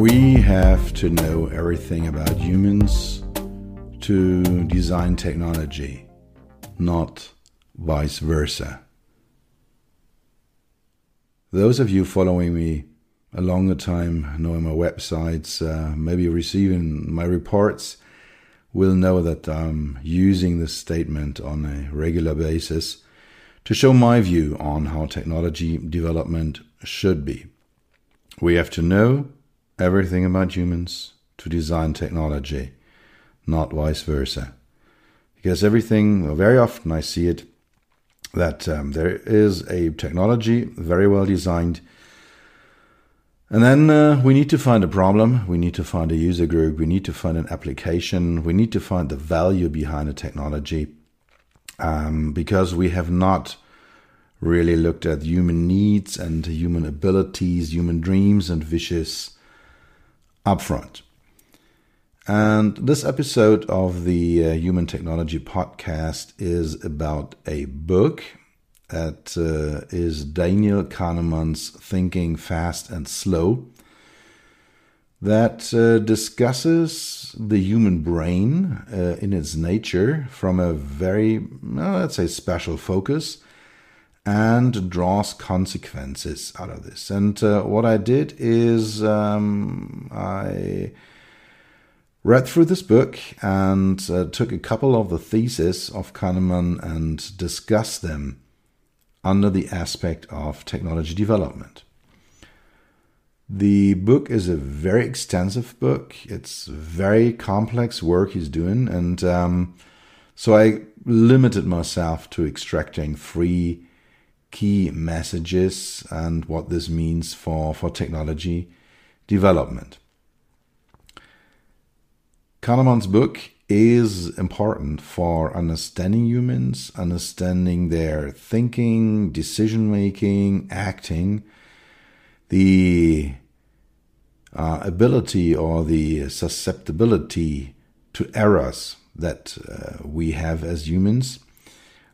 We have to know everything about humans to design technology, not vice versa. Those of you following me a longer time, knowing my websites, uh, maybe receiving my reports, will know that I'm using this statement on a regular basis to show my view on how technology development should be. We have to know everything about humans to design technology, not vice versa. Because everything, very often I see it, that um, there is a technology very well designed. And then uh, we need to find a problem, we need to find a user group, we need to find an application, we need to find the value behind the technology um, because we have not really looked at human needs and human abilities, human dreams and wishes upfront. And this episode of the uh, Human Technology Podcast is about a book that uh, is Daniel Kahneman's Thinking Fast and Slow that uh, discusses the human brain uh, in its nature from a very, let's say, special focus and draws consequences out of this. And uh, what I did is um, I read through this book and uh, took a couple of the theses of Kahneman and discussed them under the aspect of technology development. The book is a very extensive book. It's very complex work he's doing, and um, so I limited myself to extracting three key messages and what this means for, for technology development. Kahneman's book is important for understanding humans, understanding their thinking, decision making, acting, the uh, ability or the susceptibility to errors that uh, we have as humans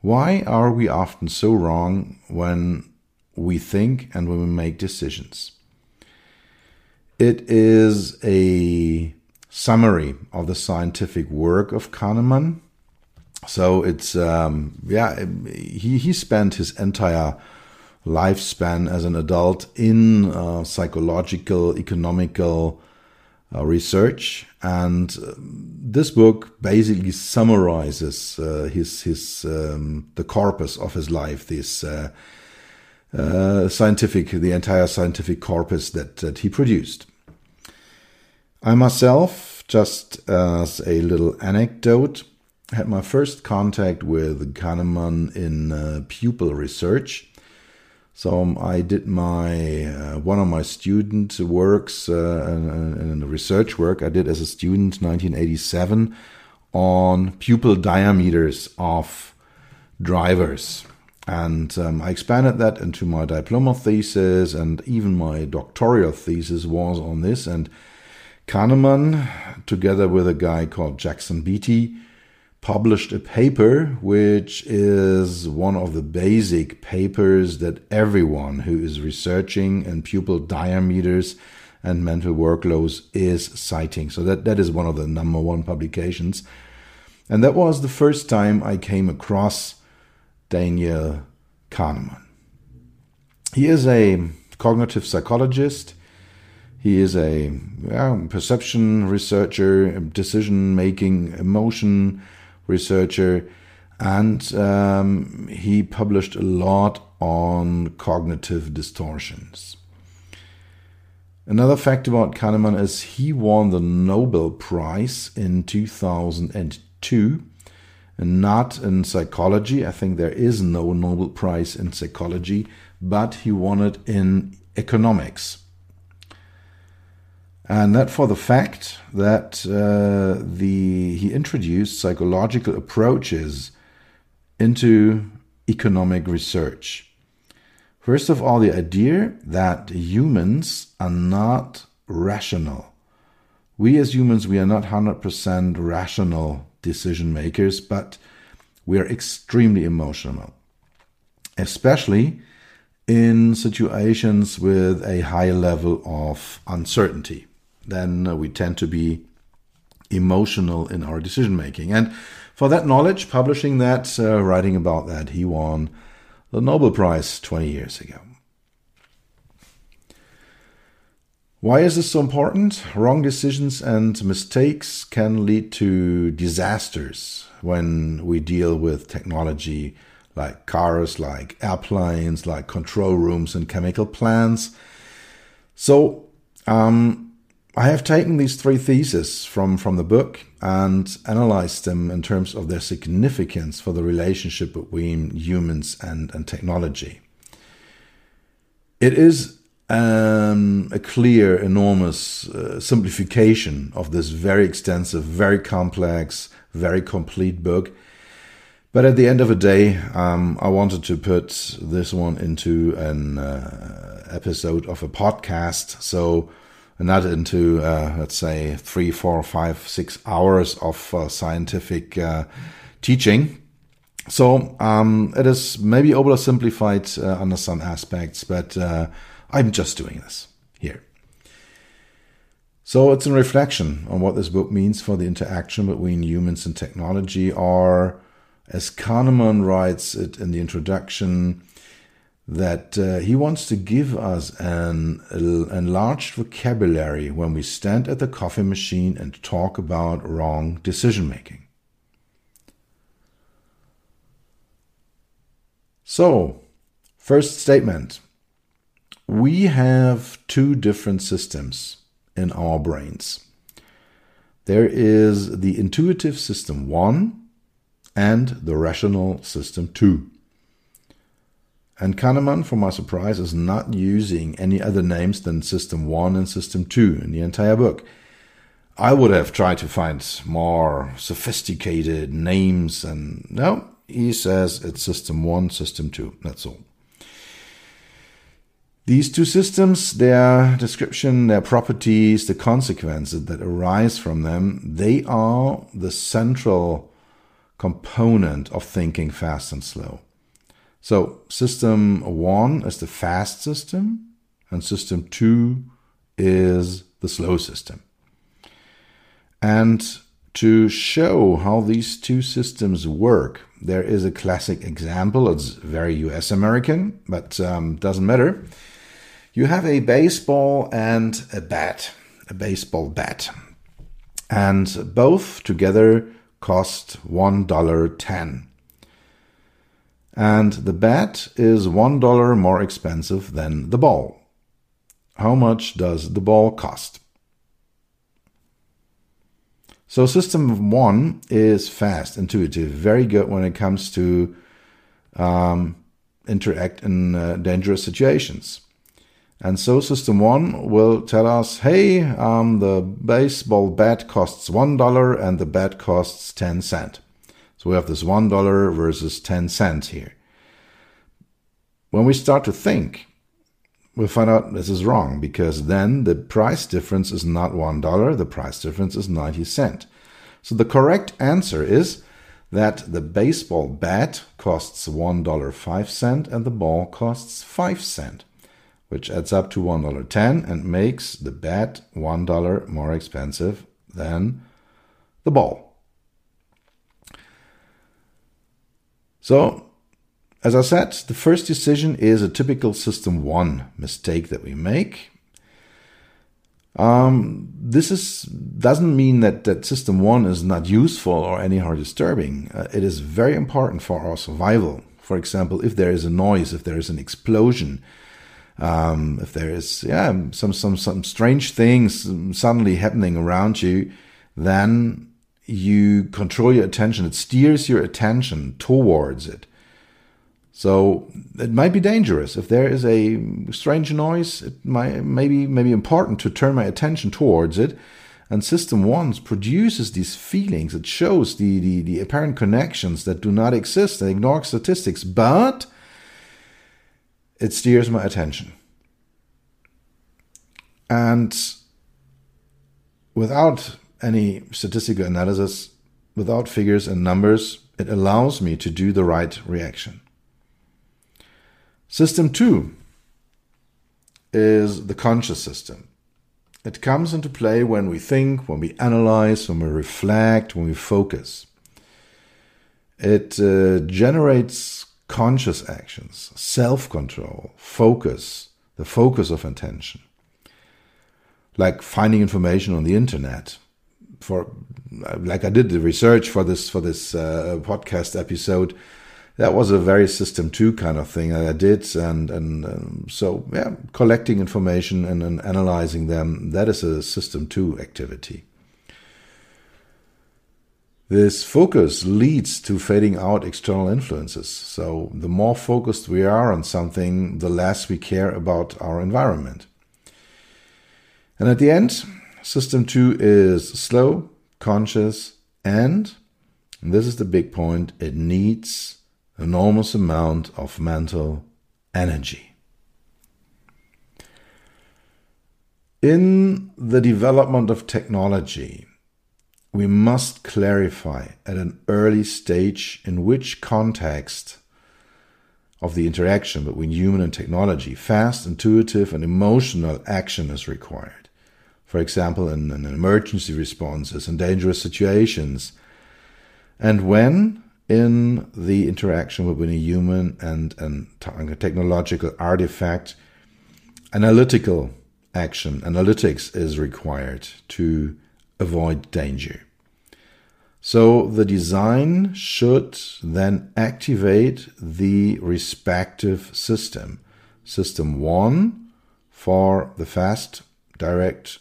why are we often so wrong when we think and when we make decisions? It is a summary of the scientific work of Kahneman. So it's um, yeah, he he spent his entire lifespan as an adult in uh, psychological, economical uh, research, and uh, this book basically summarizes uh, his his um, the corpus of his life, this uh, uh, scientific, the entire scientific corpus that that he produced. I myself, just as a little anecdote, had my first contact with Kahneman in uh, pupil research so um, I did my uh, one of my student works uh, and, research work I did as a student 1987 on pupil diameters of drivers. And um, I expanded that into my diploma thesis, and even my doctoral thesis was on this. And Kahneman, together with a guy called Jackson Beatty, published a paper which is one of the basic papers that everyone who is researching in pupil diameters and mental workloads is citing. So that, that is one of the number one publications. And that was the first time I came across Daniel Kahneman. He is a cognitive psychologist. He is a yeah, perception researcher, decision making, emotion researcher, and um, he published a lot on cognitive distortions. Another fact about Kahneman is he won the Nobel Prize in 2002, and not in psychology. I think there is no Nobel Prize in psychology, but he won it in economics. And that for the fact that uh, the he introduced psychological approaches into economic research. First of all, the idea that humans are not rational. We as humans, we are not 100% rational decision makers, but we are extremely emotional, especially in situations with a high level of uncertainty. Then we tend to be emotional in our decision making. And for that knowledge, publishing that, uh, writing about that, he won the Nobel Prize 20 years ago. Why is this so important? Wrong decisions and mistakes can lead to disasters when we deal with technology like cars, like airplanes, like control rooms and chemical plants. So, um, I have taken these three theses from, from the book and analyzed them in terms of their significance for the relationship between humans and, and technology. It is um, a clear, enormous uh, simplification of this very extensive, very complex, very complete book. But at the end of the day, um, I wanted to put this one into an uh, episode of a podcast. So not into uh, let's say three, four, five, six hours of uh, scientific uh, teaching. So um, it is maybe oversimplified uh, under some aspects, but uh, I'm just doing this here. So it's a reflection on what this book means for the interaction between humans and technology, or as Kahneman writes it in the introduction, that uh, he wants to give us an enlarged vocabulary when we stand at the coffee machine and talk about wrong decision making. So, first statement we have two different systems in our brains. There is the intuitive system 1 and the rational system 2. And Kahneman, for my surprise, is not using any other names than System 1 and System 2 in the entire book. I would have tried to find more sophisticated names, and no, he says it's System 1, System 2. That's all. These two systems, their description, their properties, the consequences that arise from them, they are the central component of thinking fast and slow. So system one is the fast system, and system two is the slow system. And to show how these two systems work, there is a classic example. It's very US American, but um, doesn't matter. You have a baseball and a bat, a baseball bat. And both together cost $1.10 and the bat is $1 more expensive than the ball. How much does the ball cost? So system one is fast, intuitive, very good when it comes to um, interact in uh, dangerous situations. And so system one will tell us, hey, um, the baseball bat costs one dollar and the bat costs ten cent. So we have this $1 versus 10 cents here. When we start to think, we find out this is wrong because then the price difference is not $1, the price difference is 90 cents. So the correct answer is that the baseball bat costs $1.05 and the ball costs 5 cents, which adds up to $1.10 and makes the bat $1 more expensive than the ball. So, as I said, the first decision is a typical system one mistake that we make. Um, this is doesn't mean that that system one is not useful or anyhow disturbing. Uh, it is very important for our survival. For example, if there is a noise, if there is an explosion, um, if there is yeah some some some strange things suddenly happening around you, then you control your attention. It steers your attention towards it. So it might be dangerous if there is a strange noise. It might maybe maybe important to turn my attention towards it. And System One produces these feelings. It shows the, the, the apparent connections that do not exist and ignores statistics, but it steers my attention. And without any statistical analysis, without figures and numbers, it allows me to do the right reaction. System two is the conscious system. It comes into play when we think, when we analyze, when we reflect, when we focus. It uh, generates conscious actions, self control, focus, the focus of attention. Like finding information on the internet. For like I did the research for this for this uh, podcast episode, that was a very system two kind of thing that I did, and and um, so yeah, collecting information and, and analyzing them that is a system two activity. This focus leads to fading out external influences. So the more focused we are on something, the less we care about our environment. And at the end, system two is slow, conscious, and, and this is the big point, it needs enormous amount of mental energy. In the development of technology, we must clarify at an early stage in which context of the interaction between human and technology fast, intuitive, and emotional action is required. For example, in, in emergency responses in dangerous situations, and when in the interaction between a human and, a technological artifact, analytical action, analytics is required to avoid danger. So the design should then activate the respective system. System one for the fast, direct,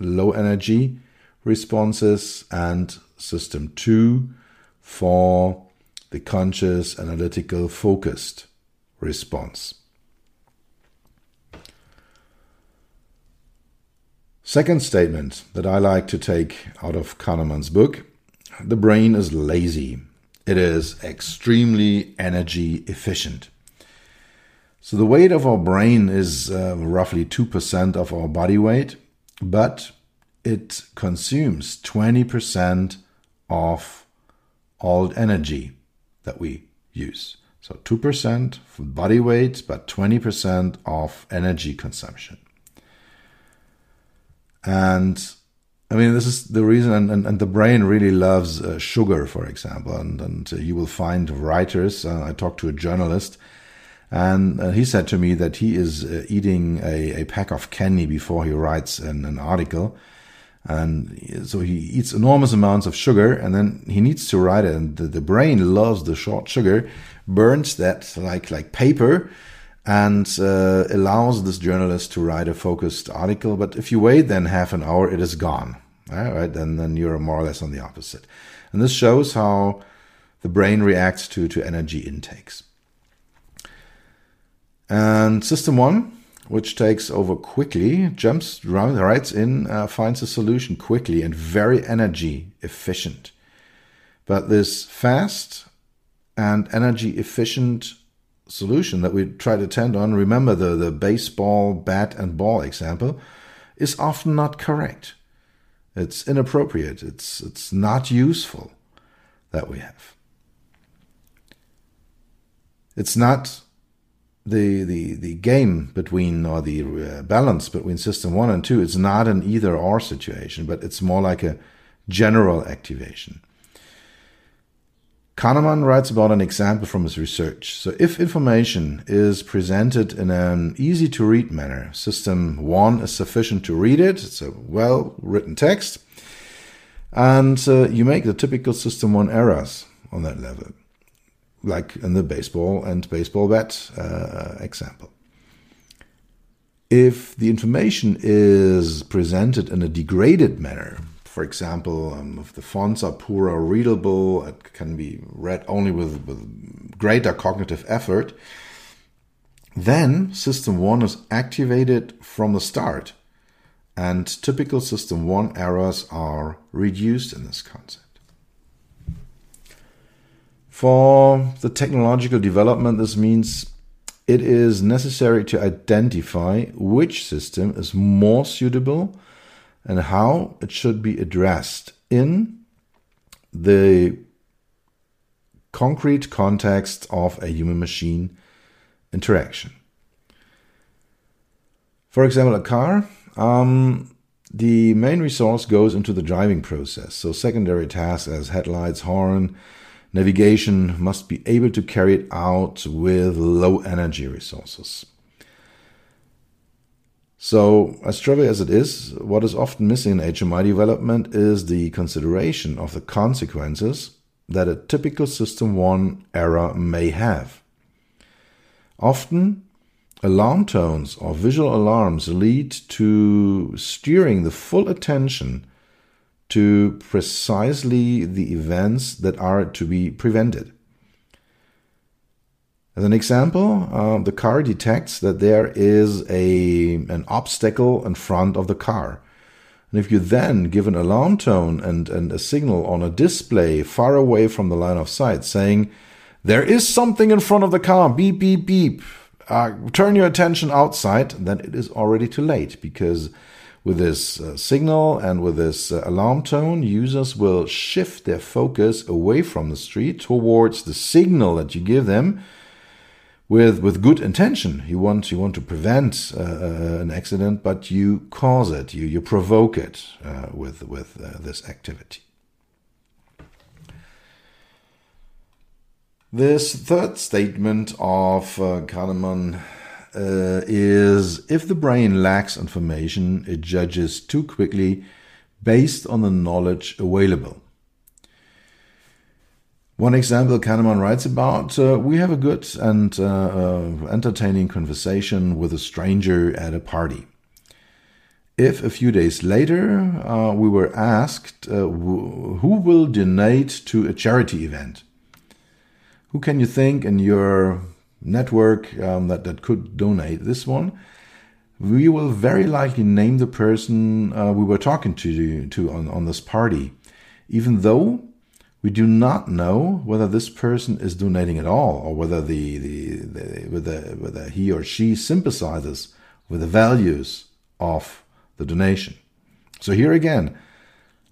low energy responses, and system two for the conscious, analytical, focused response. Second statement that I like to take out of Kahneman's book the brain is lazy. It is extremely energy efficient. So the weight of our brain is uh, roughly 2% of our body weight, but it consumes 20% of all energy that we use. So 2% for body weight, but 20% of energy consumption. And I mean, this is the reason, and, and, and the brain really loves uh, sugar, for example. And, and uh, you will find writers. Uh, I talked to a journalist, and uh, he said to me that he is uh, eating a, a pack of candy before he writes an, an article. And so he eats enormous amounts of sugar and then he needs to write it. And the, the, brain loves the short sugar burns that like like paper and uh, allows this journalist to write a focused article. But if you wait then half an hour it is gone. All right then then you're more or less on the opposite. And this shows how the brain reacts to to energy intakes and system one which takes over quickly, jumps right in, uh, finds a solution quickly and very energy efficient. But this fast and energy efficient solution that we try to tend on, remember the, the baseball bat and ball example, is often not correct. It's inappropriate. It's, it's not useful that we have. It's not the the the game between or the uh, balance between system one and two it's not an either or situation but it's more like a general activation Kahneman writes about an example from his research. So, if information is presented in an easy to read manner, system one is sufficient to read it, it's a well written text, and uh, you make the typical system one errors on that level, like in the baseball and baseball bat uh, example. If the information is presented in a degraded manner, for example, um, if the fonts are poor or readable, it can be read only with, with greater cognitive effort, then System 1 is activated from the start, and typical System 1 errors are reduced in this concept. For the technological development, this means it is necessary to identify which system is more suitable and how it should be addressed in the concrete context of a human machine interaction. For example, a car, um, the main resource goes into the driving process. So, secondary tasks as headlights, horn, navigation must be able to carry it out with low energy resources. So, as trivial as it is, what is often missing in HMI development is the consideration of the consequences that a typical System 1 error may have. Often, alarm tones or visual alarms lead to steering the full attention to precisely the events that are to be prevented. As an example, uh, the car detects that there is a, an obstacle in front of the car. And if you then give an alarm tone and, and a signal on a display far away from the line of sight saying, there is something in front of the car, beep, beep, beep, uh, turn your attention outside, then it is already too late because with this uh, signal and with this uh, alarm tone, users will shift their focus away from the street towards the signal that you give them with with good intention. You want you want to prevent uh, uh, an accident, but you cause it. You you provoke it uh, with with uh, this activity. This third statement of uh, Kahneman uh, is if the brain lacks information, it judges too quickly based on the knowledge available. One example Kahneman writes about uh, we have a good and uh, uh, entertaining conversation with a stranger at a party. If a few days later uh, we were asked uh, who will donate to a charity event, who can you think in your network um, that, that could donate this one? We will very likely name the person uh, we were talking to, to on, on this party, even though we do not know whether this person is donating at all or whether the, the, the whether, whether he or she sympathizes with the values of the donation. So here again,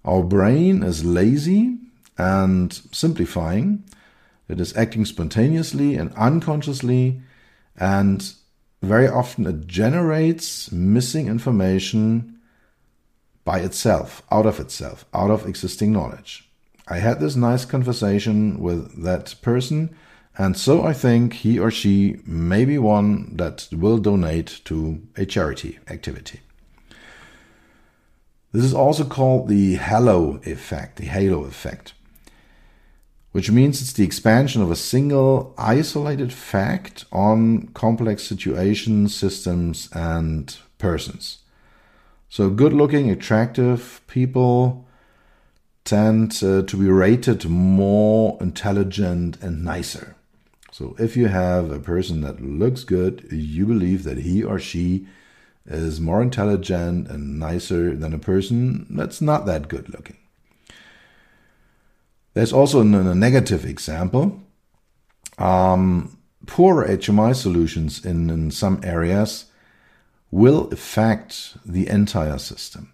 our brain is lazy and simplifying. It is acting spontaneously and unconsciously, and very often it generates missing information by itself, out of itself, out of existing knowledge. I had this nice conversation with that person, and so I think he or she may be one that will donate to a charity activity. This is also called the halo effect, the halo effect, which means it's the expansion of a single isolated fact on complex situations, systems, and persons. So, good looking, attractive people tend uh, to be rated more intelligent and nicer. So if you have a person that looks good, you believe that he or she is more intelligent and nicer than a person that's not that good looking. There's also a negative example. Um, poor HMI solutions in, in some areas will affect the entire system.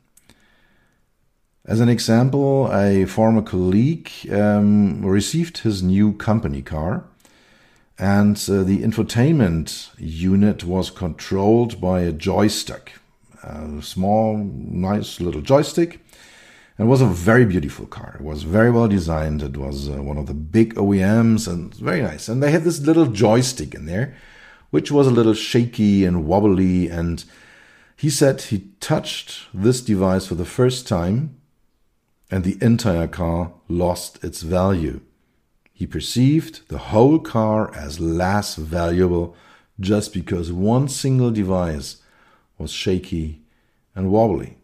As an example, a former colleague um, received his new company car, and uh, the infotainment unit was controlled by a joystick, a small, nice little joystick. It was a very beautiful car. It was very well designed. It was uh, one of the big OEMs and very nice. And they had this little joystick in there, which was a little shaky and wobbly. And he said he touched this device for the first time and the entire car lost its value. He perceived the whole car as less valuable just because one single device was shaky and wobbly.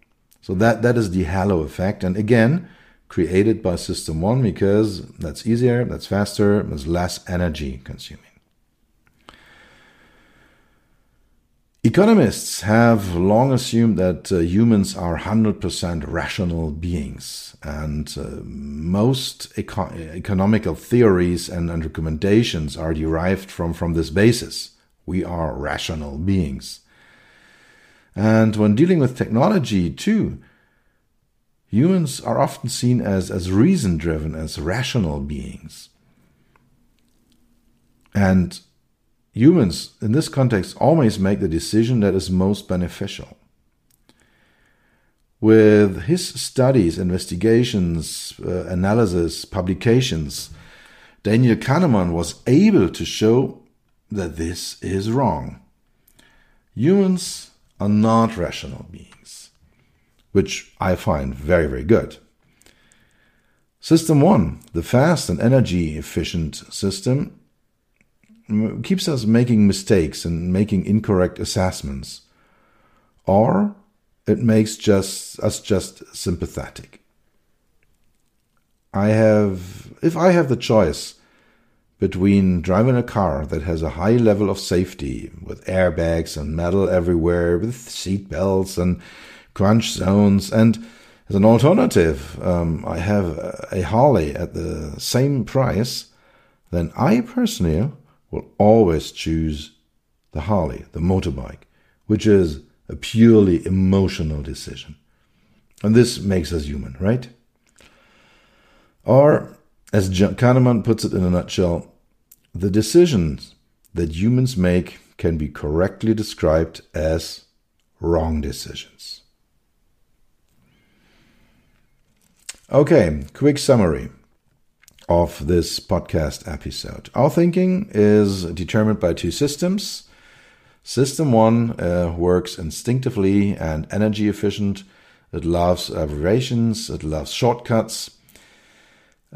So that, that is the halo effect. And again, created by System 1 because that's easier, that's faster, there's less energy consuming. Economists have long assumed that uh, humans are 100% rational beings, and uh, most eco- economical theories and, and recommendations are derived from, from this basis. We are rational beings. And when dealing with technology, too, humans are often seen as, as reason driven, as rational beings. And humans, in this context, always make the decision that is most beneficial. With his studies, investigations, uh, analysis, publications, Daniel Kahneman was able to show that this is wrong. Humans are not rational beings, which I find very, very good. System 1, the fast and energy efficient system, mm, keeps us making mistakes and making incorrect assessments. Or it makes just us just sympathetic. I have if I have the choice between driving a car that has a high level of safety with airbags and metal everywhere, with seat belts and crunch zones, and as an alternative, um, I have a Harley at the same price, then I personally will always choose the Harley, the motorbike, which is a purely emotional decision. And this makes us human, right? Or as Kahneman puts it in a nutshell, the decisions that humans make can be correctly described as wrong decisions. Okay, quick summary of this podcast episode. Our thinking is determined by two systems. System one uh, works instinctively and energy efficient. It loves abbreviations, it loves shortcuts,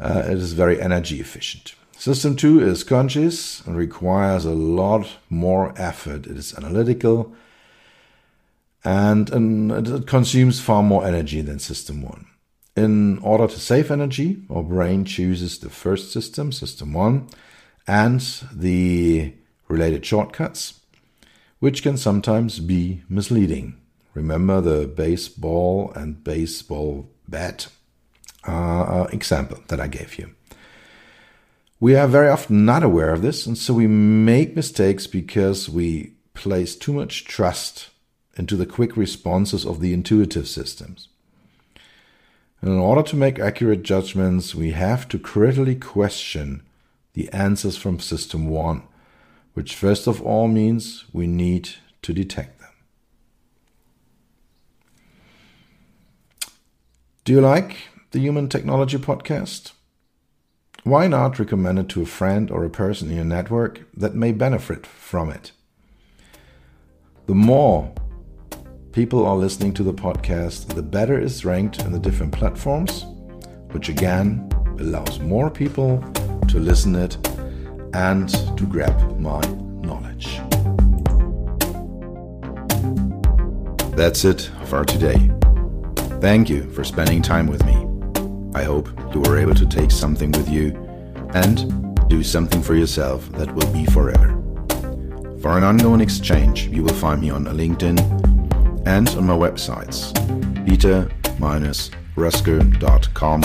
uh, it is very energy efficient. System 2 is conscious and requires a lot more effort. It is analytical and, and it consumes far more energy than System 1. In order to save energy, our brain chooses the first system, System 1, and the related shortcuts, which can sometimes be misleading. Remember the baseball and baseball bat uh, example that I gave you. We are very often not aware of this, and so we make mistakes because we place too much trust into the quick responses of the intuitive systems. And in order to make accurate judgments, we have to critically question the answers from System 1, which first of all means we need to detect them. Do you like the Human Technology Podcast? Why not recommend it to a friend or a person in your network that may benefit from it? The more people are listening to the podcast, the better it's ranked in the different platforms, which again allows more people to listen it and to grab my knowledge. That's it for today. Thank you for spending time with me. I hope you were able to take something with you and do something for yourself that will be forever. For an ongoing exchange, you will find me on LinkedIn and on my websites peter-rusker.com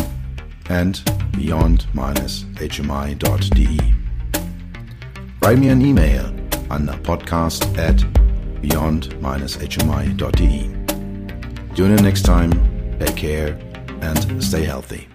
and beyond-hmi.de. Write me an email on podcast at beyond-hmi.de. Tune in next time, take care, and stay healthy.